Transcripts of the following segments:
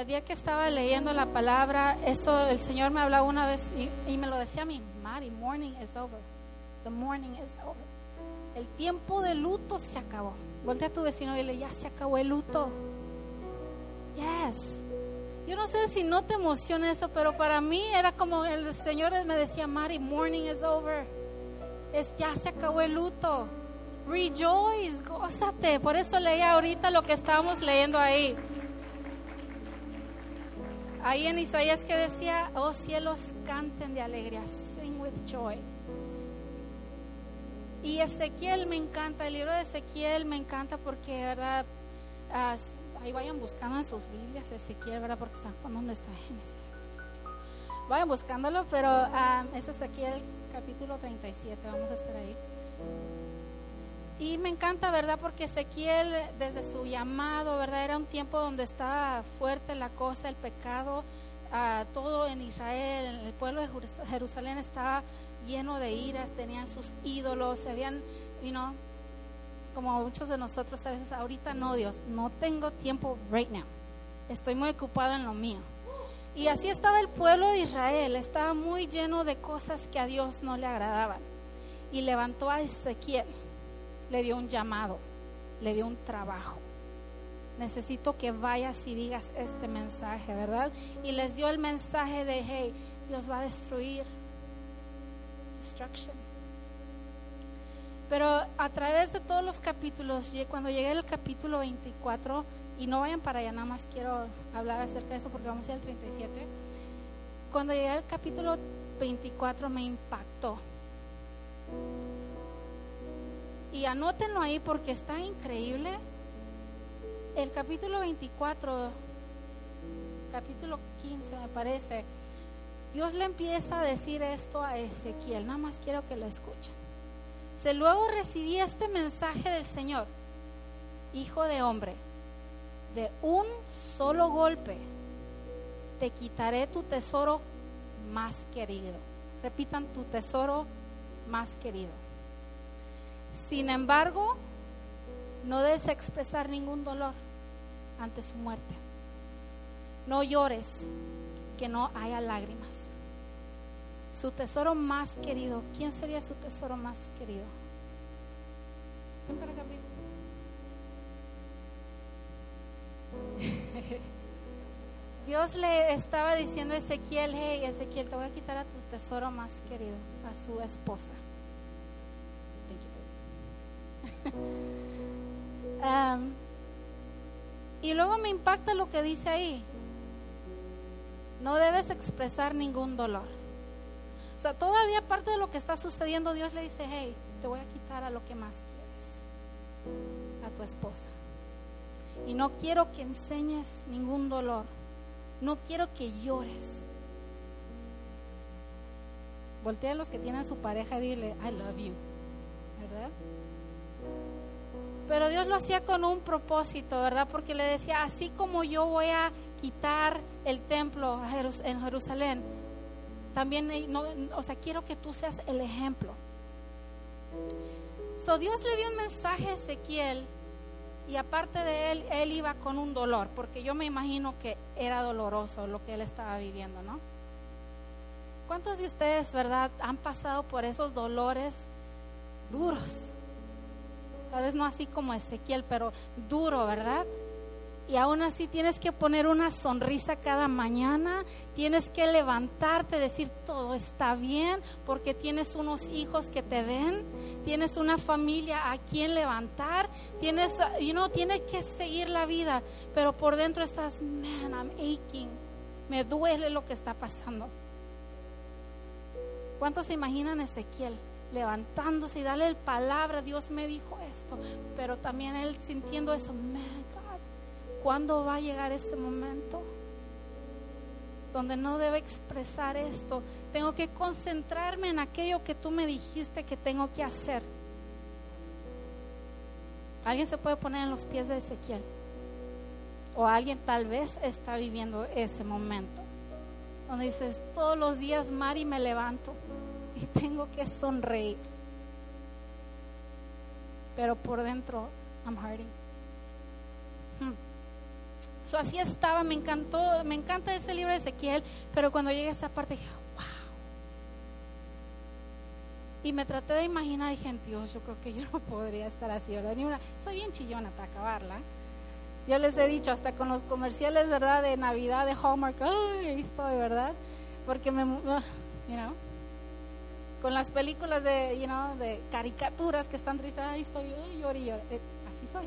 el día que estaba leyendo la palabra, eso el Señor me hablaba una vez y, y me lo decía a mí, Mari, morning is over. The morning is over. El tiempo de luto se acabó. Voltea a tu vecino y dile, ya se acabó el luto. Yes. Yo no sé si no te emociona eso, pero para mí era como el Señor me decía, Mari, morning is over. Es ya se acabó el luto. Rejoice, gózate. Por eso leía ahorita lo que estábamos leyendo ahí. Ahí en Isaías que decía, oh cielos, canten de alegría, sing with joy. Y Ezequiel me encanta, el libro de Ezequiel me encanta porque, ¿verdad? Ah, ahí vayan buscando en sus Biblias Ezequiel, ¿verdad? Porque están, ¿dónde está Génesis? Vayan buscándolo, pero ah, es Ezequiel capítulo 37, vamos a estar ahí. Y me encanta, ¿verdad? Porque Ezequiel, desde su llamado, ¿verdad? Era un tiempo donde estaba fuerte la cosa, el pecado, ah, todo en Israel, el pueblo de Jerusalén estaba lleno de iras, tenían sus ídolos, se habían, you know, como muchos de nosotros a veces, ahorita no, Dios, no tengo tiempo right now, estoy muy ocupado en lo mío. Y así estaba el pueblo de Israel, estaba muy lleno de cosas que a Dios no le agradaban. Y levantó a Ezequiel le dio un llamado, le dio un trabajo. Necesito que vayas y digas este mensaje, ¿verdad? Y les dio el mensaje de, hey, Dios va a destruir. Destruction. Pero a través de todos los capítulos, cuando llegué al capítulo 24, y no vayan para allá, nada más quiero hablar acerca de eso porque vamos a ir al 37. Cuando llegué al capítulo 24 me impactó y anótenlo ahí porque está increíble. El capítulo 24, capítulo 15 me parece, Dios le empieza a decir esto a Ezequiel, nada más quiero que lo escuchen. Se luego recibí este mensaje del Señor, hijo de hombre, de un solo golpe te quitaré tu tesoro más querido. Repitan tu tesoro más querido. Sin embargo, no debes expresar ningún dolor ante su muerte. No llores, que no haya lágrimas. Su tesoro más querido, ¿quién sería su tesoro más querido? Dios le estaba diciendo a Ezequiel, hey Ezequiel, te voy a quitar a tu tesoro más querido, a su esposa. y luego me impacta lo que dice ahí. No debes expresar ningún dolor. O sea, todavía parte de lo que está sucediendo, Dios le dice, hey, te voy a quitar a lo que más quieres, a tu esposa. Y no quiero que enseñes ningún dolor. No quiero que llores. Voltea a los que tienen su pareja y dile, I love you. ¿Verdad? Pero Dios lo hacía con un propósito, ¿verdad? Porque le decía, así como yo voy a quitar el templo en Jerusalén, también, o sea, quiero que tú seas el ejemplo. So Dios le dio un mensaje a Ezequiel y aparte de él, él iba con un dolor, porque yo me imagino que era doloroso lo que él estaba viviendo, ¿no? ¿Cuántos de ustedes, verdad, han pasado por esos dolores duros? Tal vez no así como Ezequiel, pero duro, ¿verdad? Y aún así tienes que poner una sonrisa cada mañana, tienes que levantarte, decir todo está bien, porque tienes unos hijos que te ven, tienes una familia a quien levantar, tienes, you know, tienes que seguir la vida, pero por dentro estás, man, I'm aching, me duele lo que está pasando. ¿Cuántos se imaginan Ezequiel? Levantándose y darle el palabra, Dios me dijo esto, pero también él sintiendo eso, man, God, ¿cuándo va a llegar ese momento? Donde no debe expresar esto, tengo que concentrarme en aquello que tú me dijiste que tengo que hacer. Alguien se puede poner en los pies de Ezequiel. O alguien tal vez está viviendo ese momento. Donde dices, todos los días, Mari, me levanto y tengo que sonreír. Pero por dentro, I'm hurting. Hmm. So, así estaba, me encantó, me encanta ese libro de Ezequiel, pero cuando llegué a esa parte dije, wow. Y me traté de imaginar, dije, Dios, yo creo que yo no podría estar así, ¿verdad? Ni una, soy bien chillona para acabarla. Yo les he dicho, hasta con los comerciales, ¿verdad? De Navidad, de Hallmark, ay, ahí estoy, ¿verdad? Porque me, uh, you know, con las películas de, you know, de caricaturas que están tristes, estoy, ay, lloro y lloro. Eh, así soy.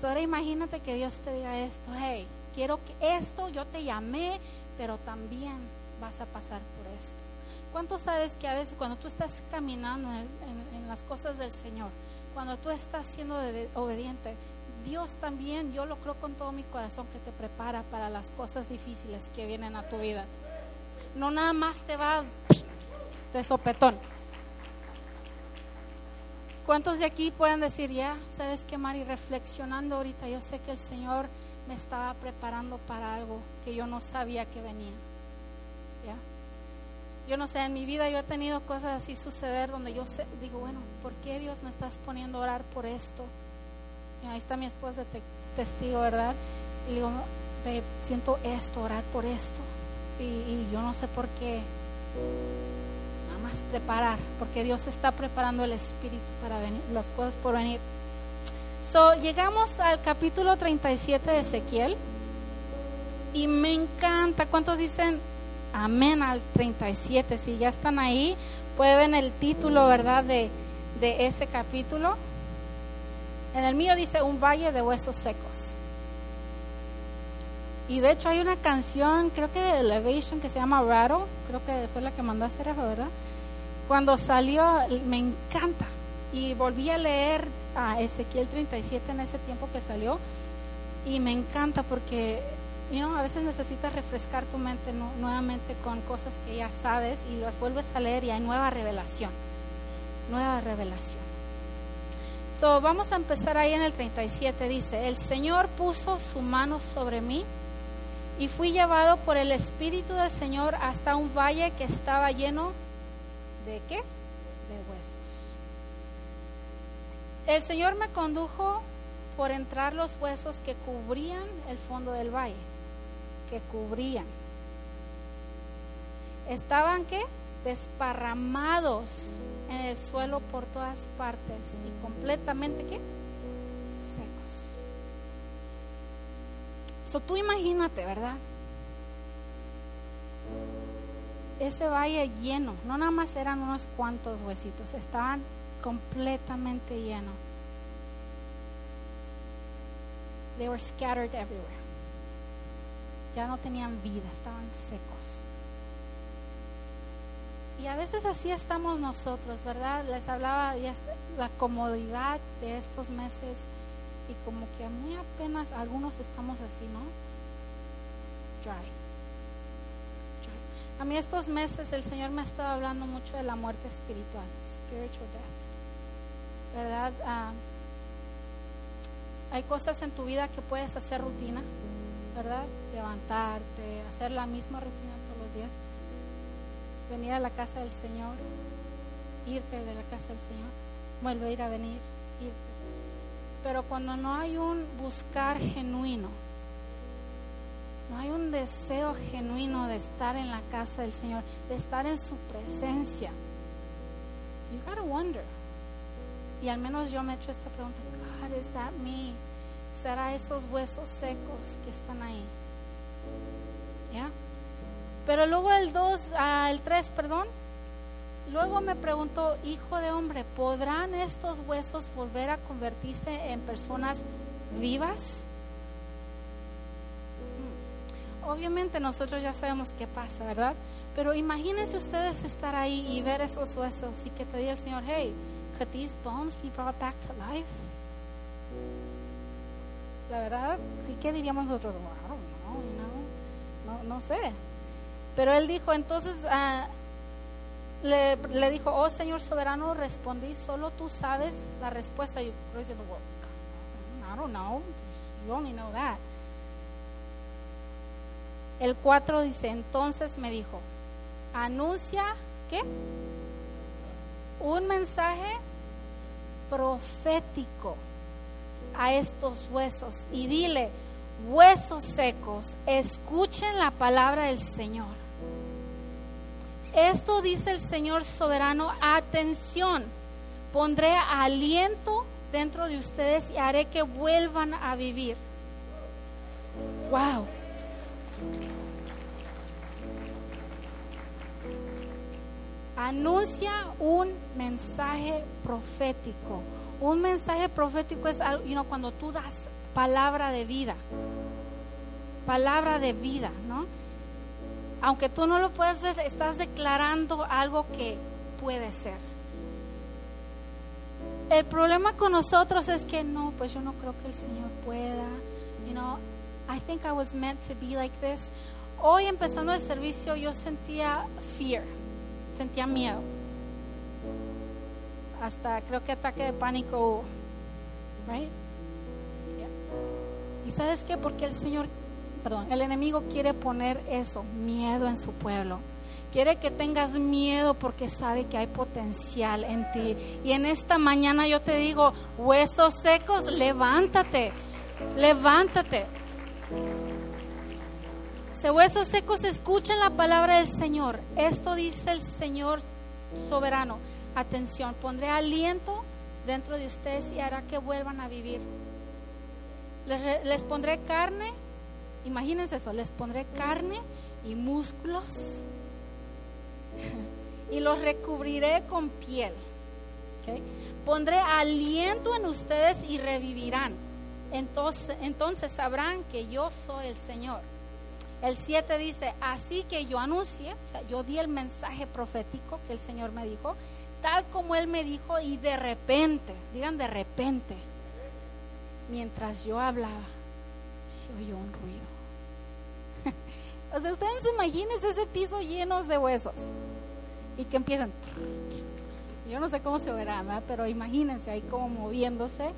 So, ahora imagínate que Dios te diga esto, hey, quiero que esto, yo te llamé, pero también vas a pasar por esto. ¿Cuánto sabes que a veces cuando tú estás caminando en, las cosas del Señor, cuando tú estás siendo obediente, Dios también, yo lo creo con todo mi corazón, que te prepara para las cosas difíciles que vienen a tu vida. No nada más te va de sopetón. ¿Cuántos de aquí pueden decir, ya, sabes que Mari, reflexionando ahorita, yo sé que el Señor me estaba preparando para algo que yo no sabía que venía? ¿Ya? Yo no sé, en mi vida yo he tenido cosas así suceder donde yo sé, digo, bueno, ¿por qué Dios me estás poniendo a orar por esto? Y ahí está mi esposa te- testigo, ¿verdad? Y le digo, "Babe, siento esto, orar por esto. Y yo no sé por qué. Preparar, porque Dios está preparando el espíritu para venir, las cosas por venir. So, llegamos al capítulo 37 de Ezequiel. Y me encanta. ¿Cuántos dicen amén al 37? Si ya están ahí, pueden el título, ¿verdad? De, de ese capítulo. En el mío dice un valle de huesos secos. Y de hecho hay una canción, creo que de Elevation, que se llama Rattle. Creo que fue la que mandaste, Rafa, ¿verdad? Cuando salió, me encanta. Y volví a leer a Ezequiel 37 en ese tiempo que salió. Y me encanta porque you a veces necesitas refrescar tu mente nu- nuevamente con cosas que ya sabes y las vuelves a leer y hay nueva revelación. Nueva revelación. So, vamos a empezar ahí en el 37. Dice, el Señor puso su mano sobre mí y fui llevado por el Espíritu del Señor hasta un valle que estaba lleno de qué? De huesos. El Señor me condujo por entrar los huesos que cubrían el fondo del valle, que cubrían. Estaban qué? Desparramados en el suelo por todas partes y completamente qué? Secos. So, tú imagínate, ¿verdad? Ese valle lleno, no nada más eran unos cuantos huesitos, estaban completamente llenos. They were scattered everywhere. Ya no tenían vida, estaban secos. Y a veces así estamos nosotros, ¿verdad? Les hablaba est- la comodidad de estos meses y como que muy apenas algunos estamos así, ¿no? Dry. A mí estos meses el Señor me ha estado hablando mucho de la muerte espiritual, spiritual death. ¿Verdad? Ah, hay cosas en tu vida que puedes hacer rutina, ¿verdad? Levantarte, hacer la misma rutina todos los días venir a la casa del Señor, irte de la casa del Señor, volver a venir, irte. Pero cuando no hay un buscar genuino, no hay un deseo genuino de estar en la casa del Señor, de estar en su presencia, you gotta wonder. Y al menos yo me he hecho esta pregunta, God, is that me? ¿Será esos huesos secos que están ahí? ¿Ya? Pero luego el 2, el 3, perdón, luego me preguntó, hijo de hombre, ¿podrán estos huesos volver a convertirse en personas vivas? Obviamente nosotros ya sabemos qué pasa, ¿verdad? Pero imagínense ustedes estar ahí y ver esos huesos y que te diga el Señor, hey, could these bones be brought back to life? La verdad, ¿y ¿qué diríamos nosotros? Wow, no, know, no, no sé. Pero él dijo, entonces, ah, le, le dijo, oh Señor soberano, respondí, solo tú sabes la respuesta. Y yo I don't know, you only know that. El 4 dice, entonces me dijo, anuncia, ¿qué? Un mensaje profético a estos huesos y dile, huesos secos, escuchen la palabra del Señor. Esto dice el Señor soberano, atención, pondré aliento dentro de ustedes y haré que vuelvan a vivir. Wow. Anuncia un mensaje profético. Un mensaje profético es algo, you cuando tú das palabra de vida. Palabra de vida, ¿no? Aunque tú no lo puedas ver, estás declarando algo que puede ser. El problema con nosotros es que no, pues yo no creo que el Señor pueda. You know, I think I was meant to be like this. Hoy empezando el servicio yo sentía fear, sentía miedo. Hasta creo que ataque de pánico Right? ¿Y sabes qué? Porque el Señor perdón, el enemigo quiere poner eso, miedo en su pueblo. Quiere que tengas miedo porque sabe que hay potencial en ti. Y en esta mañana yo te digo, huesos secos, levántate, levántate. Se huesos secos, escuchen la palabra del Señor. Esto dice el Señor soberano. Atención, pondré aliento dentro de ustedes y hará que vuelvan a vivir. Les, les pondré carne Imagínense eso, les pondré carne y músculos y los recubriré con piel. Pondré aliento en ustedes y revivirán. Entonces, entonces sabrán que yo soy el Señor. El 7 dice, así que yo anuncié, o sea, yo di el mensaje profético que el Señor me dijo, tal como Él me dijo, y de repente, digan de repente, mientras yo hablaba, se oyó un ruido. o sea, ustedes imagínense ese piso lleno de huesos y que empiezan. Yo no sé cómo se verá, pero imagínense ahí como moviéndose.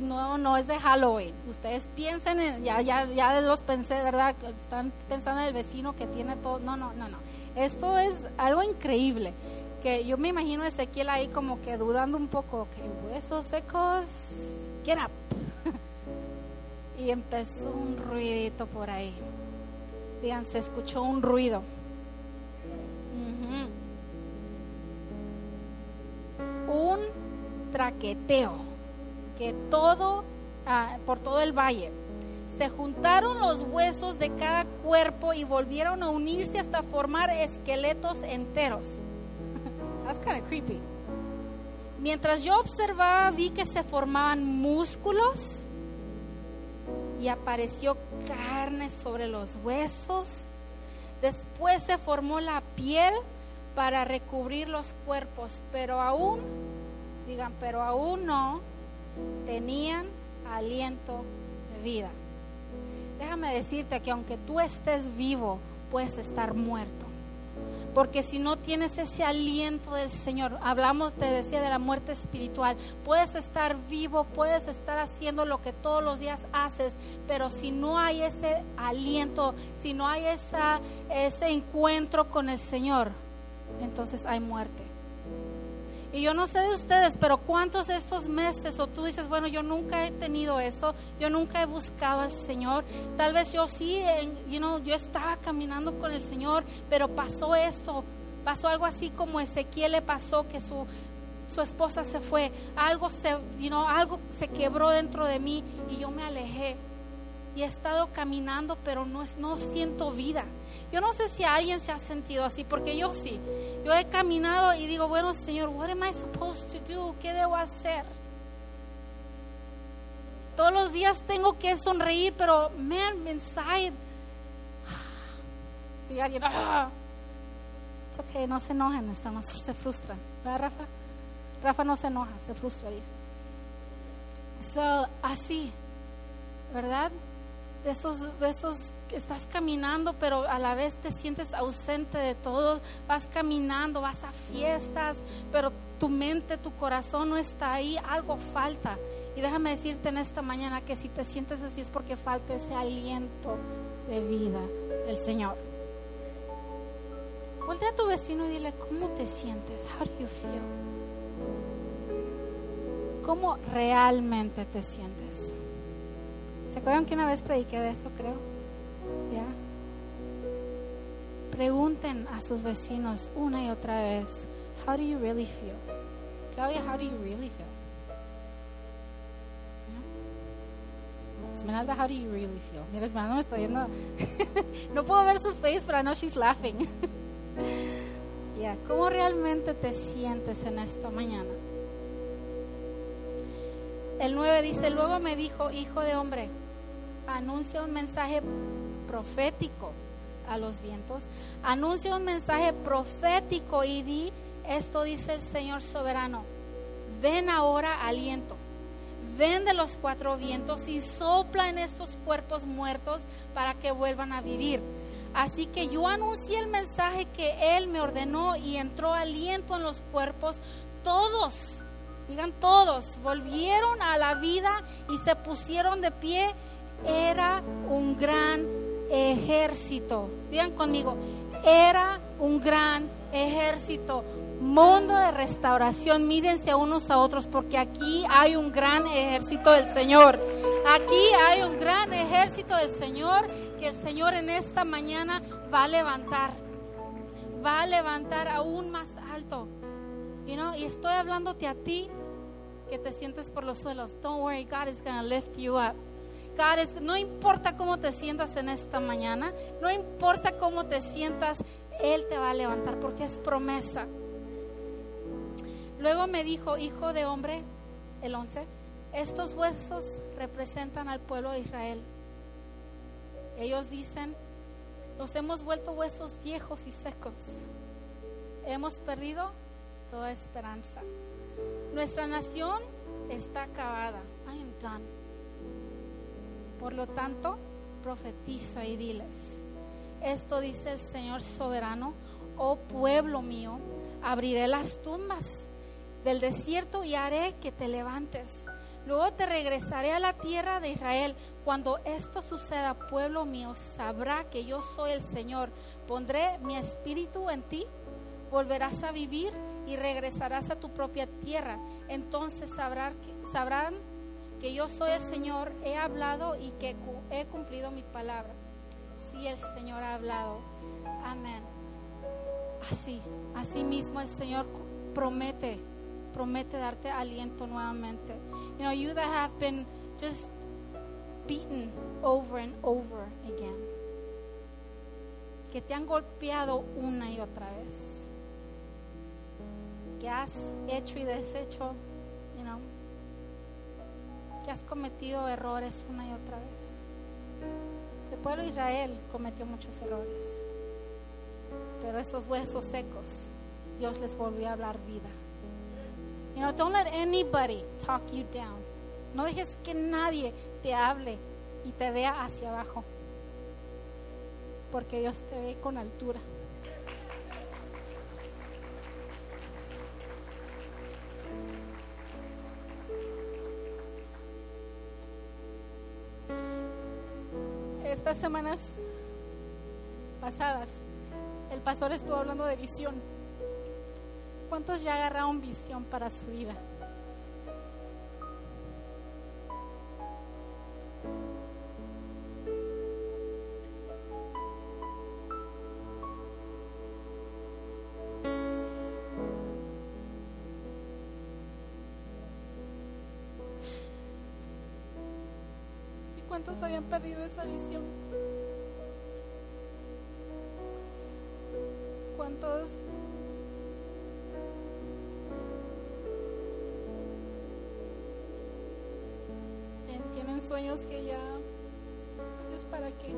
No, no es de Halloween. Ustedes piensen en, ya, ya, ya los pensé, ¿verdad? Están pensando en el vecino que tiene todo. No, no, no, no. Esto es algo increíble. Que yo me imagino a Ezequiel ahí como que dudando un poco, que huesos secos, get up y empezó un ruidito por ahí. Digan, se escuchó un ruido. Un traqueteo que todo, ah, por todo el valle. Se juntaron los huesos de cada cuerpo y volvieron a unirse hasta formar esqueletos enteros. That's kind of creepy. Mientras yo observaba, vi que se formaban músculos y apareció carne sobre los huesos. Después se formó la piel para recubrir los cuerpos, pero aún, digan, pero aún no tenían aliento de vida. Déjame decirte que aunque tú estés vivo, puedes estar muerto. Porque si no tienes ese aliento del Señor, hablamos, te decía, de la muerte espiritual, puedes estar vivo, puedes estar haciendo lo que todos los días haces, pero si no hay ese aliento, si no hay ese encuentro con el Señor, entonces hay muerte. Y yo no sé de ustedes, pero ¿cuántos de estos meses o tú dices, bueno, yo nunca he tenido eso, yo nunca he buscado al Señor? Tal vez yo sí, you know, yo estaba caminando con el Señor, pero pasó esto, pasó algo así como Ezequiel le pasó que su su esposa se fue, algo se, you know, algo se quebró dentro de mí y yo me alejé. Y he estado caminando, pero no, no siento vida. Yo no sé si alguien se ha sentido así, porque yo sí. Yo he caminado y digo, bueno, Señor, what am I supposed to do? ¿Qué debo hacer? Todos los días tengo que sonreír, pero man, inside. Y alguien, ah, it's okay, no se enojen, estamos, se frustran. ¿Verdad, Rafa? Rafa no se enoja, se frustra, dice. So, así, ¿verdad? De esos, de esos estás caminando, pero a la vez te sientes ausente de todos. Vas caminando, vas a fiestas, pero tu mente, tu corazón no está ahí. Algo falta. Y déjame decirte en esta mañana que si te sientes así es porque falta ese aliento de vida del Señor. Voltea a tu vecino y dile, ¿cómo te sientes? How you feel? ¿Cómo realmente te sientes? ¿Se acuerdan que una vez prediqué de eso, creo? ¿Ya? Pregunten a sus vecinos una y otra vez, how do you really feel? Claudia, how do you really feel? Esmeralda, how do you really feel? Mira, Esmeralda me está viendo. no puedo ver su face, pero know she's laughing. yeah. ¿Cómo realmente te sientes en esta mañana? El 9 dice, luego me dijo, hijo de hombre, anuncia un mensaje profético a los vientos, anuncia un mensaje profético y di, esto dice el Señor soberano, ven ahora aliento, ven de los cuatro vientos y sopla en estos cuerpos muertos para que vuelvan a vivir. Así que yo anuncié el mensaje que Él me ordenó y entró aliento en los cuerpos, todos digan todos, volvieron a la vida y se pusieron de pie, era un gran ejército. Digan conmigo, era un gran ejército. Mundo de restauración, mírense unos a otros porque aquí hay un gran ejército del Señor. Aquí hay un gran ejército del Señor que el Señor en esta mañana va a levantar. Va a levantar aún más alto. You know, y estoy hablándote a ti que te sientes por los suelos. Don't worry, God is going to lift you up. No importa cómo te sientas en esta mañana, no importa cómo te sientas, Él te va a levantar porque es promesa. Luego me dijo, hijo de hombre, el 11, estos huesos representan al pueblo de Israel. Ellos dicen, nos hemos vuelto huesos viejos y secos. Hemos perdido toda esperanza. Nuestra nación está acabada. I am done. Por lo tanto, profetiza y diles. Esto dice el Señor soberano, oh pueblo mío, abriré las tumbas del desierto y haré que te levantes. Luego te regresaré a la tierra de Israel. Cuando esto suceda, pueblo mío, sabrá que yo soy el Señor. Pondré mi espíritu en ti, volverás a vivir y regresarás a tu propia tierra. Entonces sabrán sabrán que yo soy el Señor, he hablado y que he cumplido mi palabra. Si el Señor ha hablado. Amén. Así, así mismo el Señor promete, promete darte aliento nuevamente. You know, you that have been just beaten over and over again. Que te han golpeado una y otra vez que has hecho y deshecho, has cometido errores una y otra vez. El pueblo de Israel cometió muchos errores, pero esos huesos secos, Dios les volvió a hablar vida. You know, don't let anybody talk you down. No dejes que nadie te hable y te vea hacia abajo, porque Dios te ve con altura. Semanas pasadas, el pastor estuvo hablando de visión. ¿Cuántos ya agarraron visión para su vida? Sueños que ya es para qué?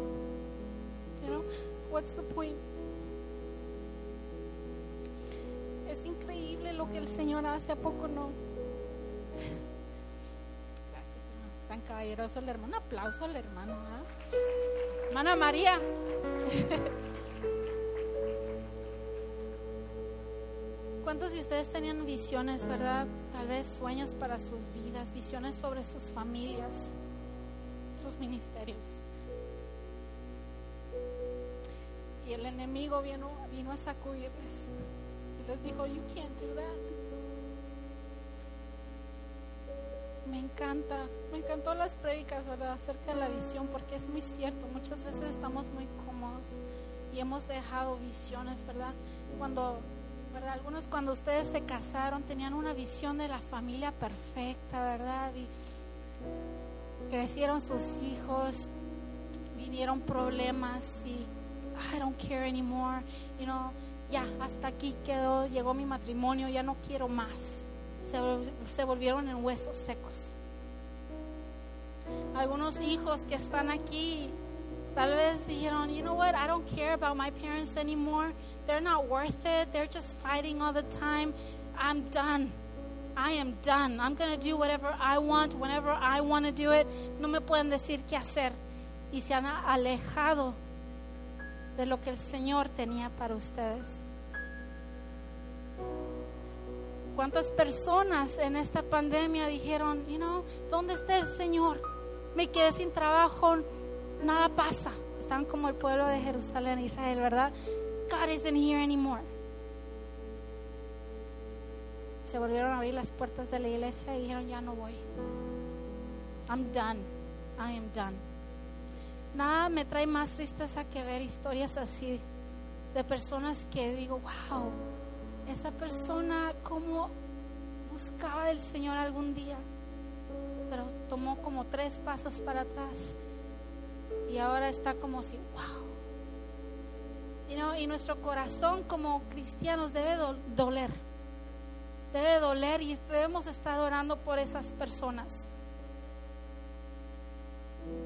You know, what's the point? Es increíble lo que el Señor hace, a poco no. tan caballeroso el hermano. Aplauso al hermano. ¿ah? Hermana María. ¿Cuántos de ustedes tenían visiones, verdad? Tal vez sueños para sus vidas, visiones sobre sus familias, sus ministerios. Y el enemigo vino, vino a sacudirles y les dijo, you can't do that. me encanta, me encantó las prédicas, ¿verdad? Acerca de la visión, porque es muy cierto, muchas veces estamos muy cómodos y hemos dejado visiones, ¿verdad? Cuando, ¿verdad? Algunos cuando ustedes se casaron tenían una visión de la familia perfecta, ¿verdad? Y crecieron sus hijos, vinieron problemas y I don't care anymore, you know, ya, hasta aquí quedó, llegó mi matrimonio, ya no quiero más. Se, se volvieron en huesos secos. Algunos hijos que están aquí tal vez dijeron, you know what, I don't care about my parents anymore. They're not worth it. They're just fighting all the time. I'm done. I am done. I'm going to do whatever I want, whenever I want to do it. No me pueden decir qué hacer. Y se han alejado de lo que el Señor tenía para ustedes. ¿Cuántas personas en esta pandemia dijeron, you know, ¿dónde está el Señor? Me quedé sin trabajo, nada pasa. Están como el pueblo de Jerusalén, Israel, ¿verdad? God isn't here anymore. Se volvieron a abrir las puertas de la iglesia y dijeron, ya no voy. I'm done. I am done. Nada me trae más tristeza que ver historias así de personas que digo, wow, esa persona como buscaba del Señor algún día, pero tomó como tres pasos para atrás y ahora está como si, wow. y nuestro corazón como cristianos debe doler, debe doler y debemos estar orando por esas personas.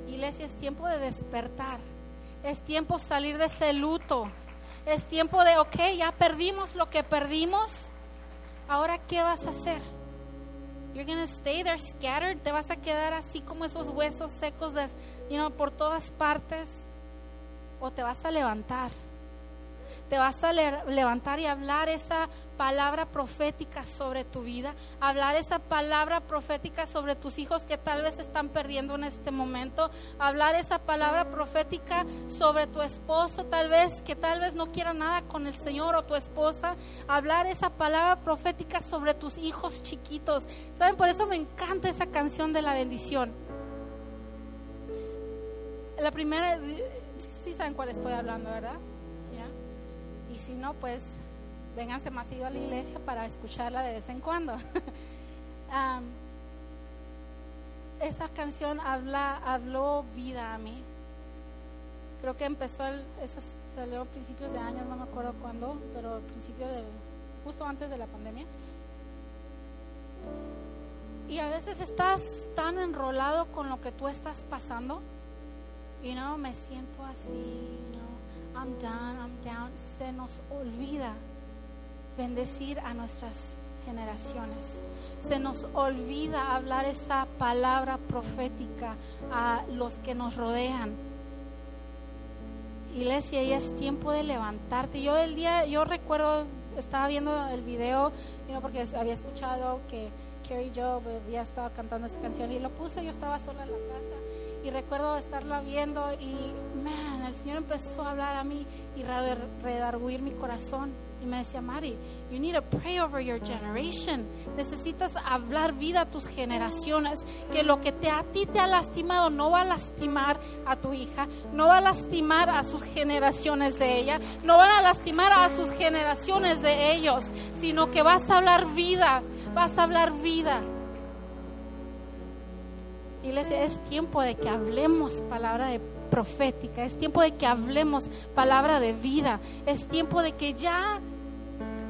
Iglesia, es tiempo de despertar. Es tiempo salir de ese luto. Es tiempo de, ok, ya perdimos lo que perdimos. Ahora, ¿qué vas a hacer? You're gonna stay there scattered. Te vas a quedar así como esos huesos secos de, por todas partes. O te vas a levantar te vas a levantar y hablar esa palabra profética sobre tu vida, hablar esa palabra profética sobre tus hijos que tal vez están perdiendo en este momento, hablar esa palabra profética sobre tu esposo tal vez que tal vez no quiera nada con el Señor o tu esposa, hablar esa palabra profética sobre tus hijos chiquitos. ¿Saben? Por eso me encanta esa canción de la bendición. La primera, sí saben cuál estoy hablando, ¿verdad? Y si no, pues vénganse más seguido a la iglesia para escucharla de vez en cuando. esa canción habla, habló vida a mí. Creo que empezó, el, salió a principios de años, no me acuerdo cuándo, pero al principio de, justo antes de la pandemia. Y a veces estás tan enrolado con lo que tú estás pasando y no me siento así, I'm done, I'm down, se nos olvida bendecir a nuestras generaciones. Se nos olvida hablar esa palabra profética a los que nos rodean. Iglesia, ya es tiempo de levantarte. Yo el día, yo recuerdo, estaba viendo el video, porque había escuchado que Carrie Joe ya estaba cantando esta canción y lo puse, yo estaba sola en la casa y recuerdo estarlo viendo y, man, el Señor empezó a hablar a mí y redarguir mi corazón. Y me decía, Mari, you need to pray over your generation. Necesitas hablar vida a tus generaciones. Que lo que te, a ti te ha lastimado no va a lastimar a tu hija, no va a lastimar a sus generaciones de ella, no van a lastimar a sus generaciones de ellos, sino que vas a hablar vida, vas a hablar vida. Iglesia, es tiempo de que hablemos palabra de profética, es tiempo de que hablemos palabra de vida, es tiempo de que ya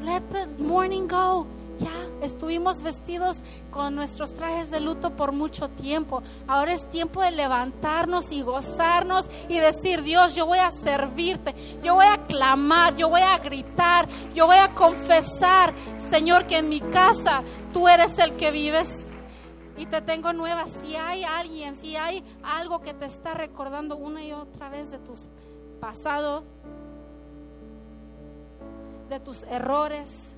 let the morning go. Ya estuvimos vestidos con nuestros trajes de luto por mucho tiempo. Ahora es tiempo de levantarnos y gozarnos y decir, Dios, yo voy a servirte, yo voy a clamar, yo voy a gritar, yo voy a confesar, Señor, que en mi casa tú eres el que vives y te tengo nuevas. Si hay alguien, si hay algo que te está recordando una y otra vez de tus pasados, de tus errores,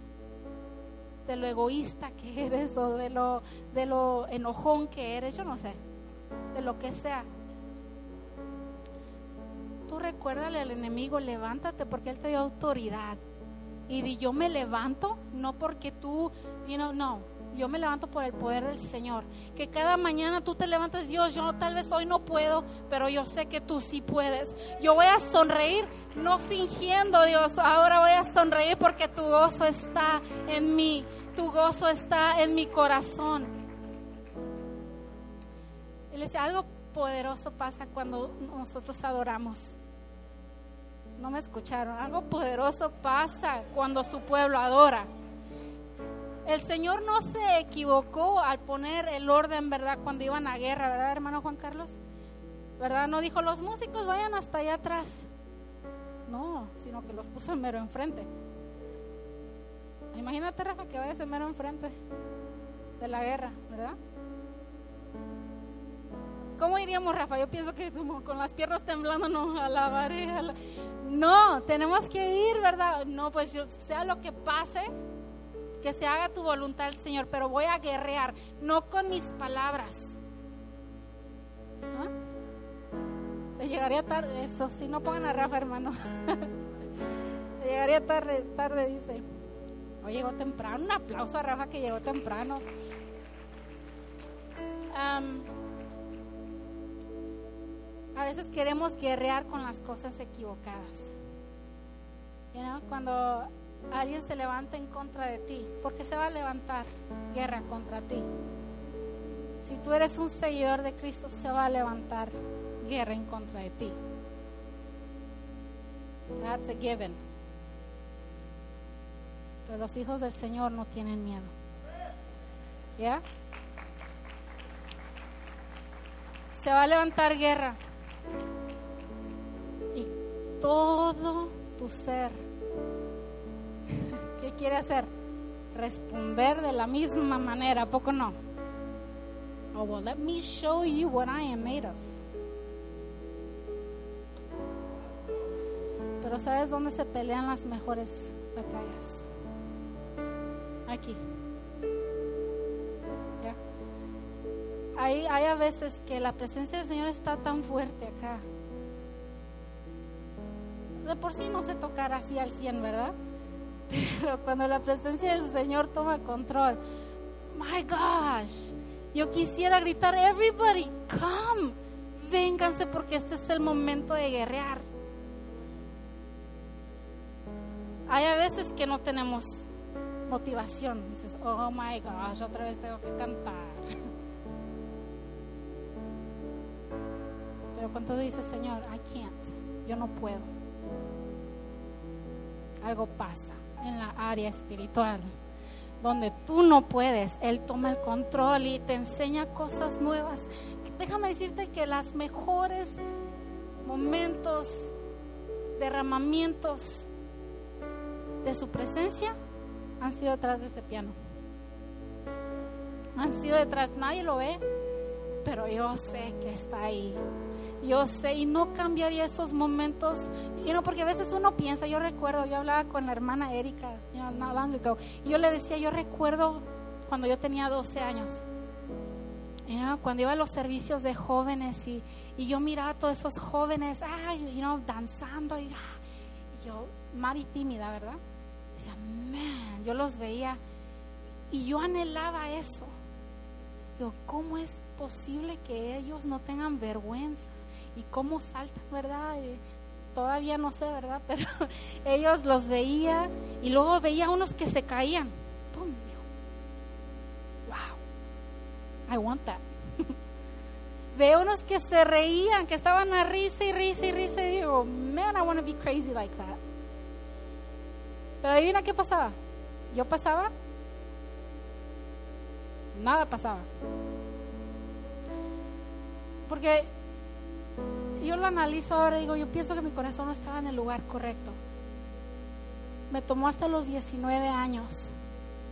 de lo egoísta que eres o de lo, de lo enojón que eres, yo no sé, de lo que sea. Tú recuérdale al enemigo, levántate porque él te dio autoridad. Y di, yo me levanto, no porque tú, you know, no, Yo me levanto por el poder del Señor. Que cada mañana tú te levantes, Dios, yo tal vez hoy no puedo, pero yo sé que tú sí puedes. Yo voy a sonreír, no fingiendo, Dios. Ahora voy a sonreír porque tu gozo está en mí. Tu gozo está en mi corazón. Él dice, algo poderoso pasa cuando nosotros adoramos. No me escucharon. Algo poderoso pasa cuando su pueblo adora. El Señor no se equivocó al poner el orden, ¿verdad? Cuando iban a guerra, ¿verdad, hermano Juan Carlos? ¿Verdad? No dijo, los músicos vayan hasta allá atrás. No, sino que los puso mero enfrente. Imagínate, Rafa, que vaya mero enfrente de la guerra, ¿verdad? ¿Cómo iríamos, Rafa? Yo pienso que con las piernas temblando no alabaré. A la... No, tenemos que ir, ¿verdad? No, pues sea lo que pase, que se haga tu voluntad, Señor, pero voy a guerrear, no con mis palabras. ¿Ah? Le llegaría tarde, eso, si no pongan a Rafa, hermano. Le llegaría tarde, tarde, dice. Hoy llegó temprano, un aplauso a Rafa que llegó temprano. a veces queremos guerrear con las cosas equivocadas. Cuando alguien se levanta en contra de ti, porque se va a levantar guerra contra ti. Si tú eres un seguidor de Cristo, se va a levantar guerra en contra de ti. That's a given. Pero los hijos del Señor no tienen miedo. ¿Ya? Se va a levantar guerra. Y todo tu ser ¿Qué quiere hacer? Responder de la misma manera, ¿a poco no? Oh, well, let me show you what I am made of. Pero ¿sabes dónde se pelean las mejores batallas? Aquí. Hay, hay a veces que la presencia del Señor está tan fuerte acá. De por sí no se tocará así al 100, ¿verdad? Pero cuando la presencia del Señor toma control, my gosh, yo quisiera gritar, everybody, come, vénganse porque este es el momento de guerrear. Hay a veces que no tenemos motivación. Dices, oh my gosh, otra vez tengo que cantar. Pero cuando dices, Señor, I can't, yo no puedo, algo pasa en la área espiritual. Donde tú no puedes, Él toma el control y te enseña cosas nuevas. Déjame decirte que las mejores momentos, derramamientos de su presencia han sido detrás de ese piano. Han sido detrás, nadie lo ve, pero yo sé que está ahí yo sé, y no cambiaría esos momentos, you know, porque a veces uno piensa, yo recuerdo, yo hablaba con la hermana Erika, you know, not y yo le decía, yo recuerdo cuando yo tenía 12 años, you know, cuando iba a los servicios de jóvenes y, yo miraba a todos esos jóvenes, ah, you know, danzando, y, ah, y yo, tímida, ¿verdad? Decía, man, yo los veía y yo anhelaba eso. Yo, ¿cómo es posible que ellos no tengan vergüenza? Y cómo saltan, ¿verdad? todavía no sé, ¿verdad? Pero ellos los veía y luego veía unos que se caían. ¡Pum! Wow, I want that. Veo unos que se reían, que estaban a risa y risa y risa y digo, man, I want to be crazy like that. Pero adivina qué pasaba. Yo pasaba, nada pasaba. Porque yo lo analizo ahora y digo, yo pienso que mi corazón no estaba en el lugar correcto. Me tomó hasta los 19 años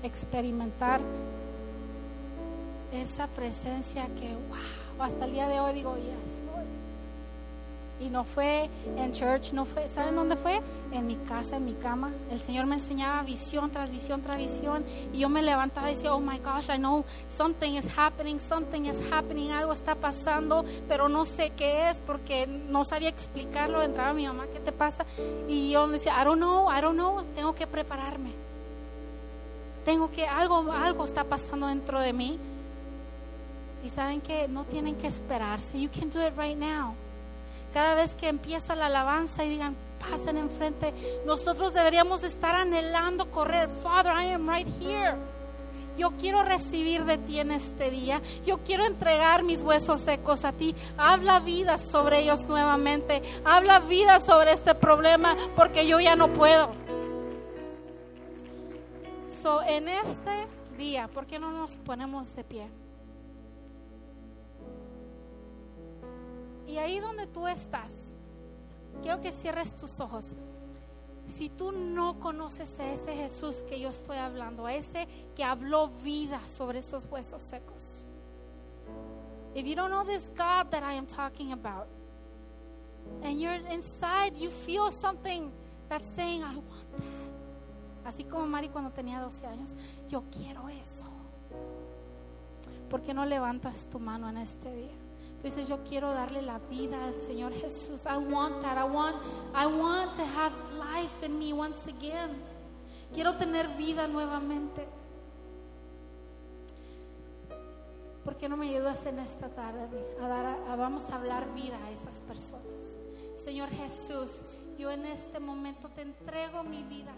experimentar esa presencia que, wow, hasta el día de hoy digo, yes, y no fue en church, no fue, ¿saben dónde fue? En mi casa, en mi cama. El Señor me enseñaba visión tras visión tras visión. Y yo me levantaba y decía, oh my gosh, I know something is happening, something is happening, algo está pasando, pero no sé qué es porque no sabía explicarlo. Entraba mi mamá, ¿qué te pasa? Y yo me decía, I don't know, I don't know, tengo que prepararme. Tengo que, algo, algo está pasando dentro de mí. Y saben que no tienen que esperarse. You can do it right now. Cada vez que empieza la alabanza y digan, pasen enfrente, nosotros deberíamos estar anhelando correr. Father, I am right here. Yo quiero recibir de ti en este día. Yo quiero entregar mis huesos secos a ti. Habla vida sobre ellos nuevamente. Habla vida sobre este problema porque yo ya no puedo. So, en este día, ¿por qué no nos ponemos de pie? Y ahí donde tú estás, quiero que cierres tus ojos. Si tú no conoces a ese Jesús que yo estoy hablando, a ese que habló vida sobre esos huesos secos. If you don't know this God that I am talking about, and you're inside, you feel something that's saying, I want that. Así como Mari cuando tenía 12 años, yo quiero eso. ¿Por qué no levantas tu mano en este día? Dices, yo quiero darle la vida al Señor Jesús. I want that. I want, I want to have life in me once again. Quiero tener vida nuevamente. ¿Por qué no me ayudas en esta tarde a dar, vamos a hablar vida a esas personas? Señor Jesús, yo en este momento te entrego mi vida.